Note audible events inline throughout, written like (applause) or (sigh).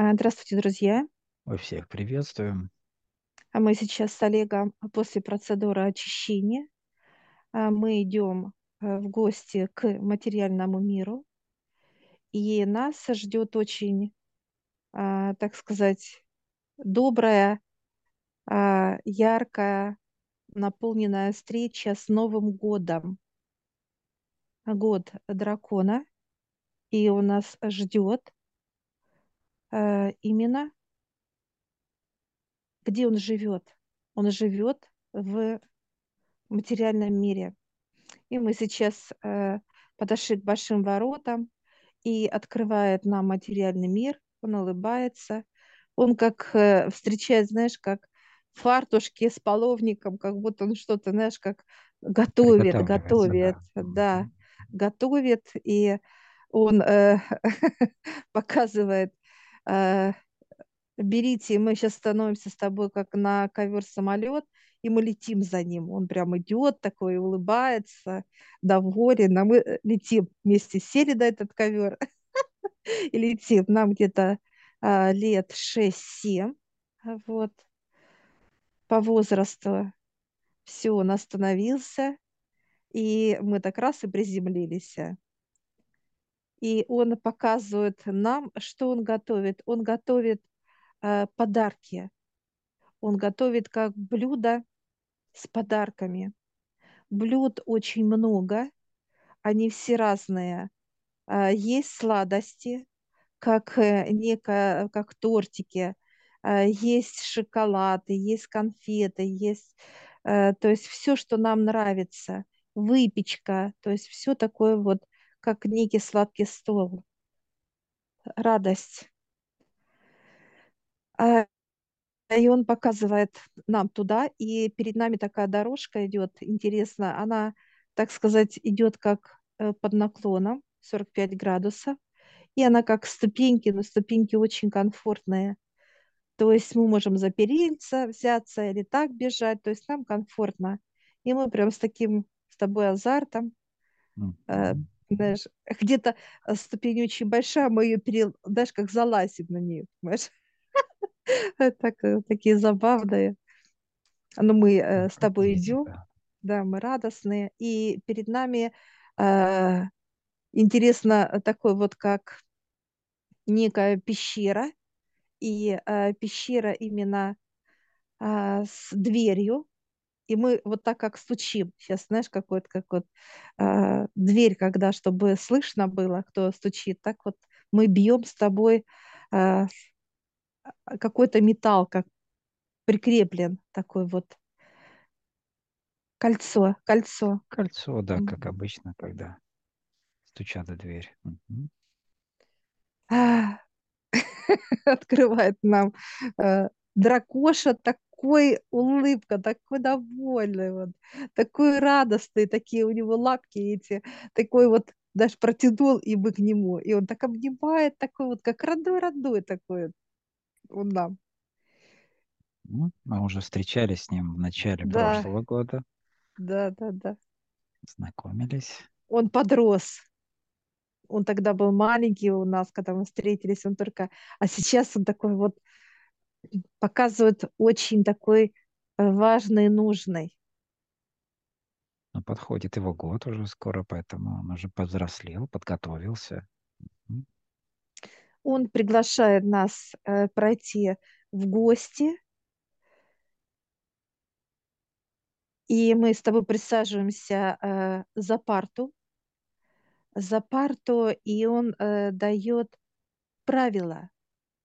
А, Здравствуйте, друзья. Мы всех приветствуем. А Мы сейчас с Олегом после процедуры очищения. а, Мы идем э, в гости к материальному миру. И нас ждет очень, а, так сказать, добрая, яркая, наполненная встреча с Новым годом. Год дракона. И он нас ждет именно, где он живет. Он живет в материальном мире. И мы сейчас э, подошли к большим воротам, и открывает нам материальный мир, он улыбается. Он как э, встречает, знаешь, как в фартушке с половником, как будто он что-то, знаешь, как готовит, готовит, да. да, готовит, и он э, (laughs) показывает, э, берите, мы сейчас становимся с тобой как на ковер-самолет, и мы летим за ним. Он прям идет такой, улыбается, доволен, а мы э, летим вместе, сели на этот ковер (laughs) и летим. Нам где-то а, лет 6-7, вот, по возрасту. Все, он остановился, и мы так раз и приземлились. И он показывает нам, что он готовит. Он готовит а, подарки. Он готовит как блюдо с подарками. Блюд очень много, они все разные. А, Есть сладости, как э, некое, как тортики, А, есть шоколады, есть конфеты, есть, э, то есть все, что нам нравится, выпечка, то есть все такое вот, как некий сладкий стол, радость. А, И он показывает нам туда, и перед нами такая дорожка идет, интересно, она, так сказать, идет как э, под наклоном, 45 градусов, и она как ступеньки, но ступеньки очень комфортные. То есть мы можем за перильца взяться или так бежать, то есть нам комфортно. И мы прям с таким с тобой азартом, Мгм. Знаешь, где-то э, ступень очень большая, мы ее перел, знаешь, как залазим на нее, понимаешь? (laughs) Так, э, такие забавные. Но мы э, с тобой идем, да. мы радостные, и перед нами э, интересно э, такой вот как некая пещера, и э, пещера именно а, с дверью, и мы вот так как стучим. Сейчас, знаешь, какой-то как вот а, дверь, когда, чтобы слышно было, кто стучит, так вот мы бьем с тобой а, какой-то металл, как прикреплен такой вот кольцо, кольцо. Кольцо, да, как Мгм. обычно, когда стучат в дверь. А, (laughs) Открывает нам э, дракоша такой улыбка, такой довольный, вот, такой радостный, такие у него лапки эти, такой вот даже протянул и мы к нему, и он так обнимает, такой вот, как родной-родной такой он нам. Ну, Мы уже встречались с ним в начале Да, прошлого года, да, да, да. знакомились. Он подрос. Он тогда был маленький у нас, когда мы встретились, он только... А сейчас он такой вот показывает очень такой э, важный, нужный. Но подходит его год уже скоро, поэтому он уже повзрослел, подготовился. Он приглашает нас э, пройти в гости, и мы с тобой присаживаемся э, за парту, за парту, и он э, дает правила,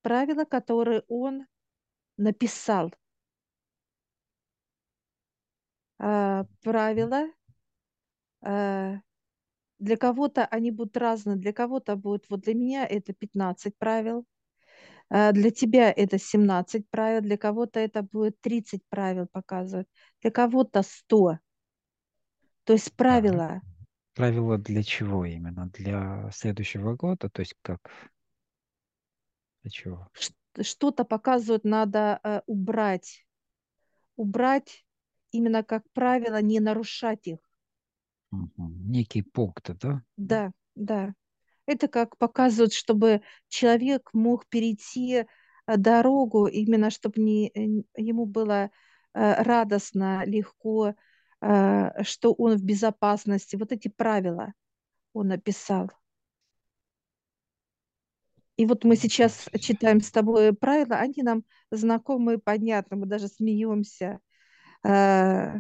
правила, которые он написал. Э, правила э, для кого-то они будут разные, для кого-то будет, вот для меня это 15 правил, э, для тебя это 17 правил, для кого-то это будет 30 правил показывать, для кого-то 100. То есть правила Правило для чего именно? Для следующего года? То есть как? Для чего? Что-то показывают, надо э, убрать. Убрать именно как правило, не нарушать их. Некий пункт, да? Да, да. Это как показывают, чтобы человек мог перейти э, дорогу, именно чтобы не, э, ему было э, радостно, легко, что он в безопасности. Вот эти правила он написал. И вот мы сейчас читаем с тобой правила, они нам знакомы и понятны, мы даже смеемся. Э,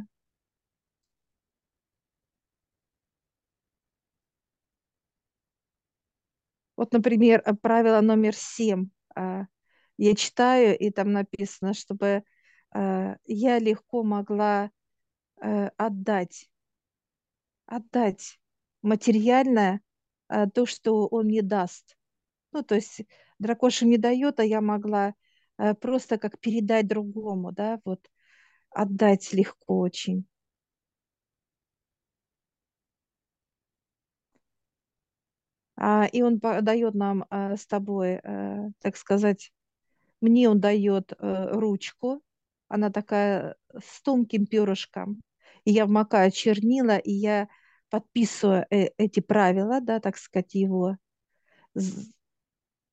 Вот, например, э, правило номер семь. А, Я читаю, и там написано, чтобы э, я легко могла э, отдать, отдать материальное э, то, что он мне даст. Ну, то есть дракоша не дает, а я могла э, просто как передать другому, да, вот отдать легко очень. А, и он дает нам а, с тобой, э, так сказать, Мне он дает э, ручку, она такая с тонким перышком, и я вмакаю чернила, и я подписываю э- эти правила, да, так сказать, его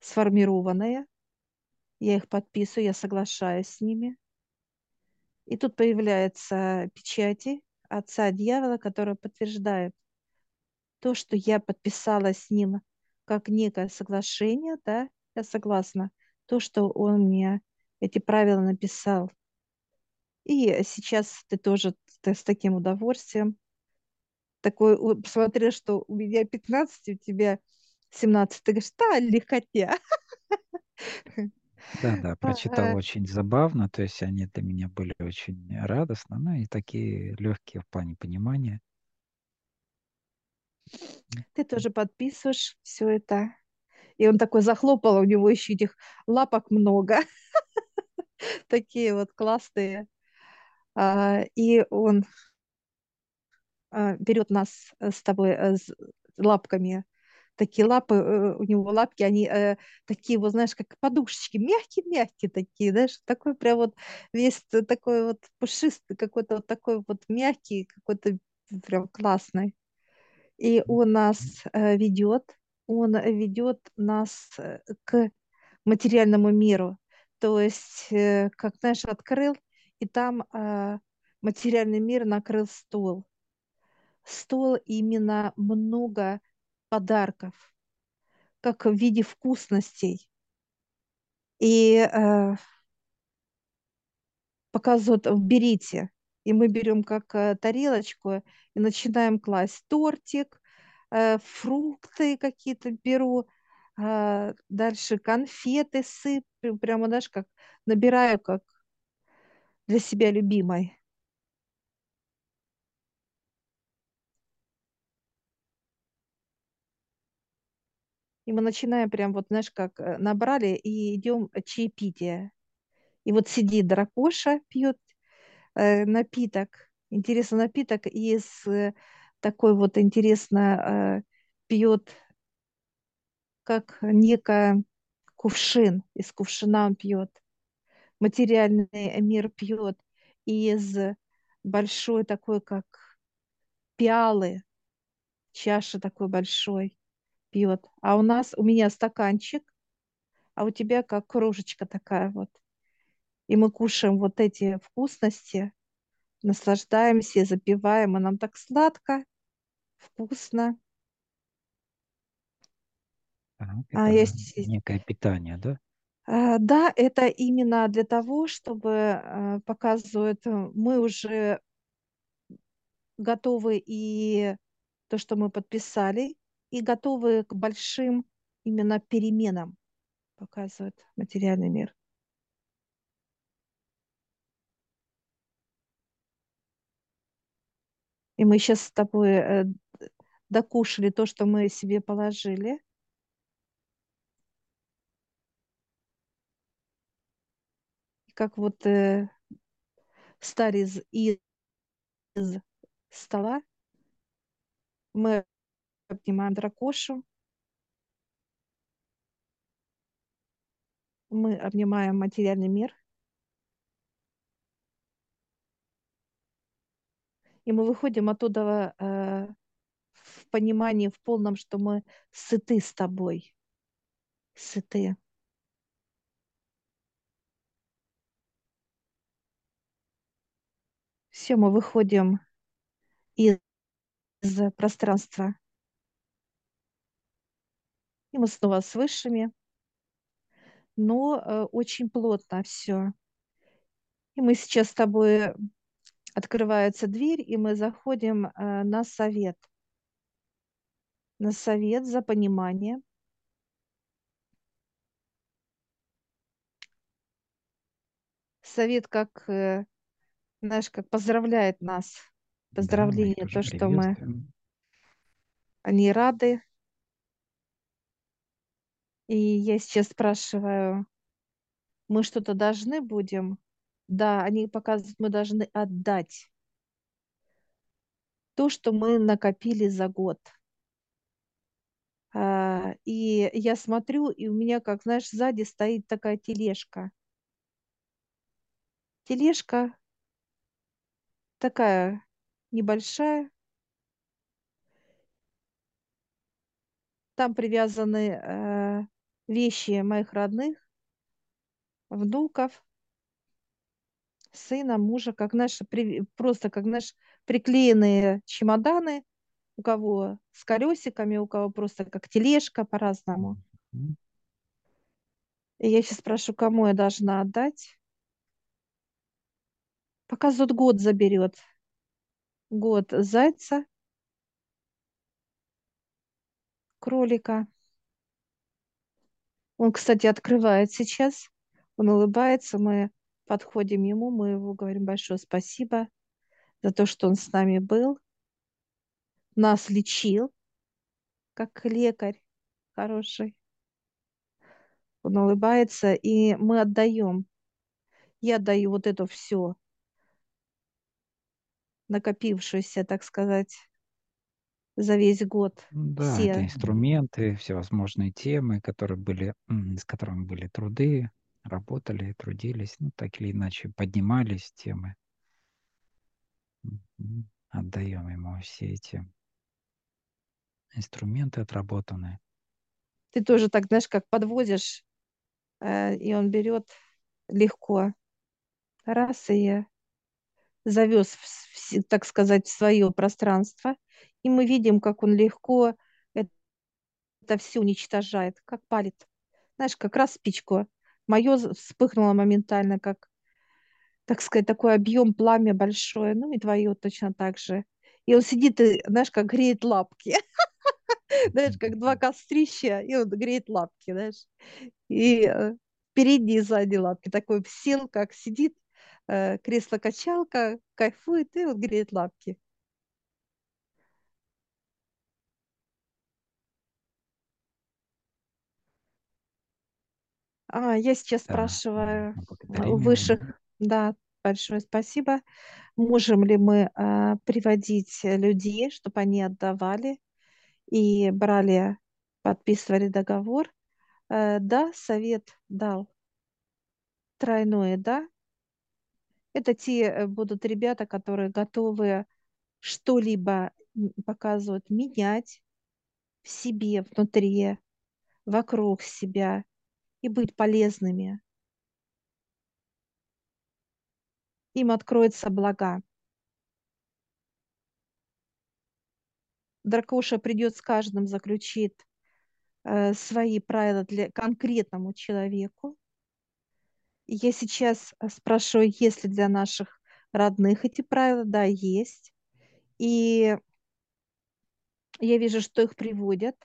сформированные, я их подписываю, я соглашаюсь с ними. И тут появляются печати отца дьявола, которые подтверждают то, что я подписала с ним как некое соглашение, да, я согласна, то, что он мне эти правила написал. И сейчас ты тоже т- с таким удовольствием такой, посмотрел, что у меня 15, у тебя 17, ты говоришь, да, легкотня. да, да, прочитал Ага. очень забавно, то есть они для меня были очень радостно, ну и такие легкие в плане понимания. Ты тоже подписываешь все это. И он такой захлопал, у него еще этих лапок много, (laughs) такие вот классные. А, И он а, берет нас э, с тобой э, лапками такие лапы, э, у него лапки, они э, такие, вот знаешь, как подушечки, мягкие-мягкие такие, знаешь, такой прям вот весь такой вот пушистый, какой-то вот такой вот мягкий, какой-то прям классный. И он нас э, ведет, он ведет нас э, к материальному миру. То есть, э, как, знаешь, открыл, и там э, материальный мир накрыл стол. Стол именно много подарков как в виде вкусностей. И э, показывают, берите. И мы берем как э, тарелочку и начинаем класть тортик, э, фрукты какие-то беру, а, дальше конфеты сыплю, прямо, знаешь, как набираю, как для себя любимой. И мы начинаем прям вот, знаешь, как э, набрали и идем чаепитие. И вот сидит дракоша, пьет э, напиток, интересный напиток из э, такой вот интересно э, пьет, как некая кувшин, из кувшина он пьет, материальный мир пьет из большой такой, как пиалы, чаши такой большой пьет. А у нас, у меня стаканчик, а у тебя как кружечка такая вот. И мы кушаем вот эти вкусности, наслаждаемся, запиваем, и нам так сладко, вкусно. Так, А это есть, некое питание, да? а, да, это именно для того, чтобы а, показывают, э, мы уже готовы и то, что мы подписали, и готовы к большим именно переменам, показывает материальный мир. И мы сейчас с тобой э, докушали то, что мы себе положили. Как вот э, встали из, из стола, мы обнимаем дракошу, мы обнимаем материальный мир, и мы выходим оттуда э, в понимании, в полном, что мы сыты с тобой. Сыты. Все, мы выходим из пространства. И мы снова с высшими, но э, очень плотно все. И мы сейчас с тобой открывается дверь, и мы заходим э, на совет. На совет за понимание. Совет как, э, знаешь, как поздравляет нас. Поздравление, да, то, что мы они рады. И я сейчас спрашиваю, мы что-то должны будем? Да, они показывают, мы должны отдать то, что мы накопили за год. А, и я смотрю, и у меня, как знаешь, сзади стоит такая тележка. Тележка такая небольшая. Там привязаны э, вещи моих родных, внуков, сына, мужа, как наши, просто как наши приклеенные чемоданы, у кого с колесиками, у кого просто как тележка по-разному. И я сейчас спрошу, кому я должна отдать. Показывают год заберет. Год зайца, кролика. Он, кстати, открывает сейчас. Он улыбается. Мы подходим ему, мы его говорим большое спасибо за то, что он с нами был, нас лечил, как лекарь хороший. Он улыбается, и мы отдаем. Я даю вот это все, накопившееся, так сказать, за весь год. Да, все. это инструменты, всевозможные темы, которые были, с которыми были труды, работали, трудились, ну, так или иначе поднимались темы. Отдаем ему все эти инструменты отработанные. Ты тоже так, знаешь, как подводишь, э, и он берет легко. Раз, и завез, в, так сказать, в свое пространство. И мы видим, как он легко это, все уничтожает, как палит. Знаешь, как раз спичку. Мое вспыхнуло моментально, как, так сказать, такой объем пламя большое. Ну и твое точно так же. И он сидит, и, знаешь, как греет лапки. (laughs) Знаешь, как два кострища, и он греет лапки, знаешь. И э, передние и задние лапки. Такой сел, как сидит, э, кресло-качалка, кайфует и вот греет лапки. А, я сейчас Да, спрашиваю у высших, да, большое спасибо. Можем ли мы а, приводить людей, чтобы они отдавали и брали, подписывали договор? Э, да, совет дал тройное да. Это те э, будут ребята, которые готовы что-либо показывать, менять в себе, внутри, вокруг себя и быть полезными. Им откроется блага. Дракоша придет с каждым, заключит э, свои правила для конкретному человеку. Я сейчас э, спрашиваю, есть ли для наших родных эти правила? Да, есть. И я вижу, что их приводят.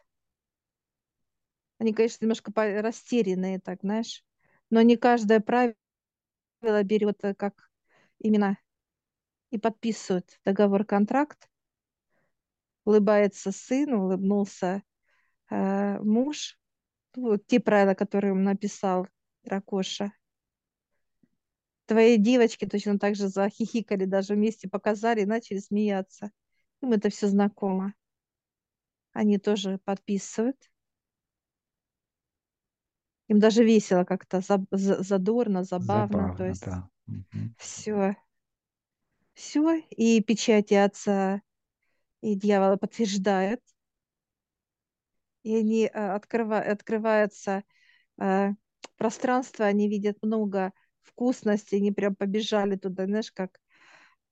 Они, конечно, немножко растерянные, так, знаешь, но не каждое правило берет э, как именно и подписывает договор-контракт. Улыбается сын, улыбнулся э, муж. Вот те правила, которые он написал Дракоша. Твои девочки точно так же захихикали, даже вместе показали начали смеяться. Им это все знакомо. Они тоже подписывают. Им даже весело как-то, задорно, забавно. Забавно, то есть да. Все. Все. И печати отца и дьявола подтверждают и они э, открыва, открываются э, пространство, они видят много вкусностей, они прям побежали туда, знаешь, как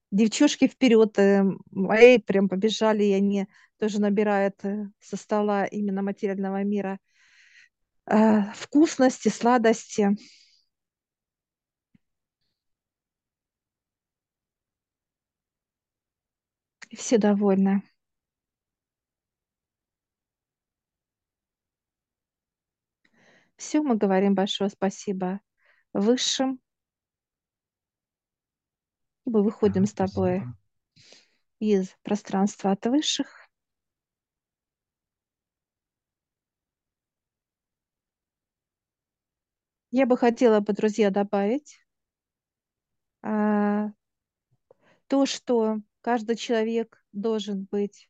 девчушки вперед, эй, прям побежали, и они тоже набирают э, со стола именно материального мира вкусности, сладости. И все довольны. Все, мы говорим большое спасибо высшим. Мы выходим с тобой из пространства от высших. Я бы хотела бы, друзья, добавить а, то, что каждый человек должен быть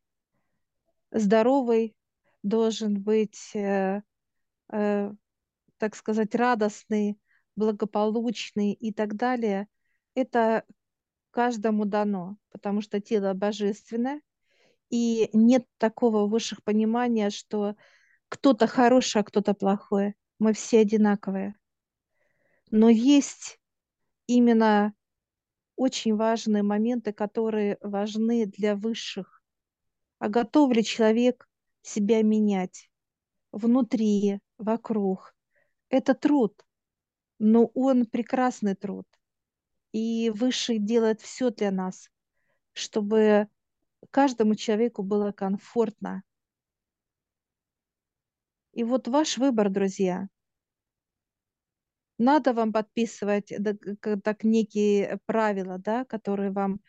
здоровый, должен быть, э, э, так сказать, радостный, благополучный и так далее. Это каждому дано, потому что тело божественное, и нет такого высших понимания, что кто-то хороший, а кто-то плохой. Мы все одинаковые. Но есть именно очень важные моменты, которые важны для высших. А готов ли человек себя менять внутри, вокруг? Это труд, но он прекрасный труд. И Высший делает все для нас, чтобы каждому человеку было комфортно. И вот ваш выбор, друзья. Надо вам подписывать так некие правила, да, которые вам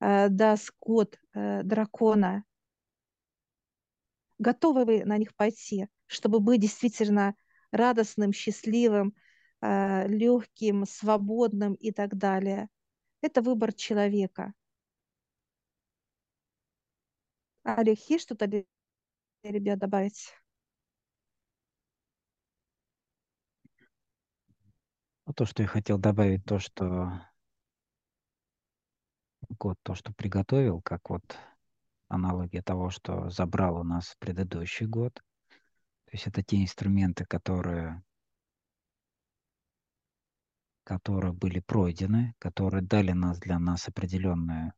э, даст код э, дракона. Готовы вы на них пойти, чтобы быть действительно радостным, счастливым, э, легким, свободным и так далее. Это выбор человека. Олег, есть что-то, ребят, добавить? Ну, то, что я хотел добавить, то, что год, то, что приготовил, как вот аналогия того, что забрал у нас предыдущий год. То есть это те инструменты, которые, которые были пройдены, которые дали нас для нас определенную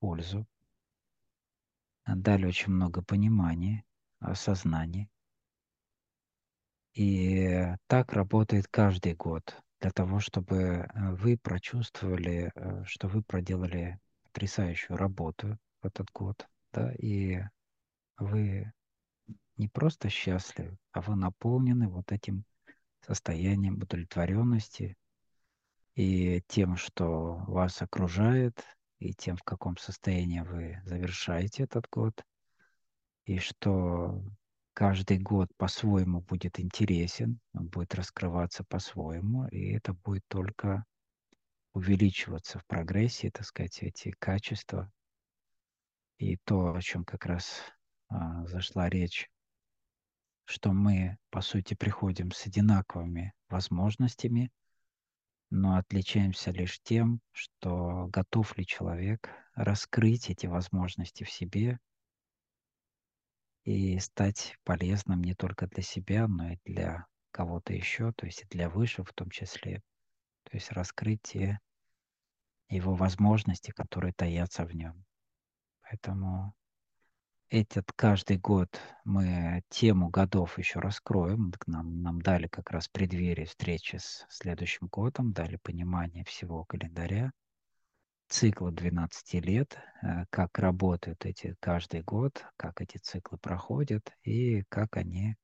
пользу, дали очень много понимания, осознания. И так работает каждый год для того, чтобы э, вы прочувствовали, э, что вы проделали потрясающую работу в этот год, да, и вы не просто счастливы, а вы наполнены вот этим состоянием удовлетворенности и тем, что вас окружает, и тем, в каком состоянии вы завершаете этот год, и что каждый год по-своему будет интересен, он будет раскрываться по-своему, и это будет только увеличиваться в прогрессии, так сказать, эти качества. И то, о чем как раз а, зашла речь, что мы, по сути, приходим с одинаковыми возможностями, но отличаемся лишь тем, что готов ли человек раскрыть эти возможности в себе и стать полезным не только для себя, но и для кого-то еще, то есть и для высших в том числе. То есть раскрыть те его возможности, которые таятся в нем. Поэтому этот каждый год мы тему годов еще раскроем. Нам, нам дали как раз преддверие встречи с следующим годом, дали понимание всего календаря цикла 12 лет, э, как работают эти каждый год, как эти циклы проходят и как они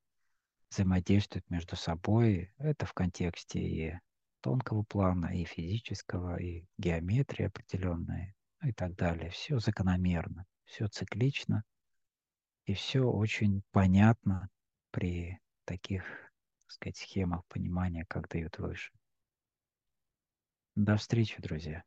взаимодействуют между собой. Это в контексте и тонкого плана, и физического, и геометрии определенной, ну и так далее. Все закономерно, все циклично, и все очень понятно при таких, так сказать, схемах понимания, как дают выше. До встречи, друзья.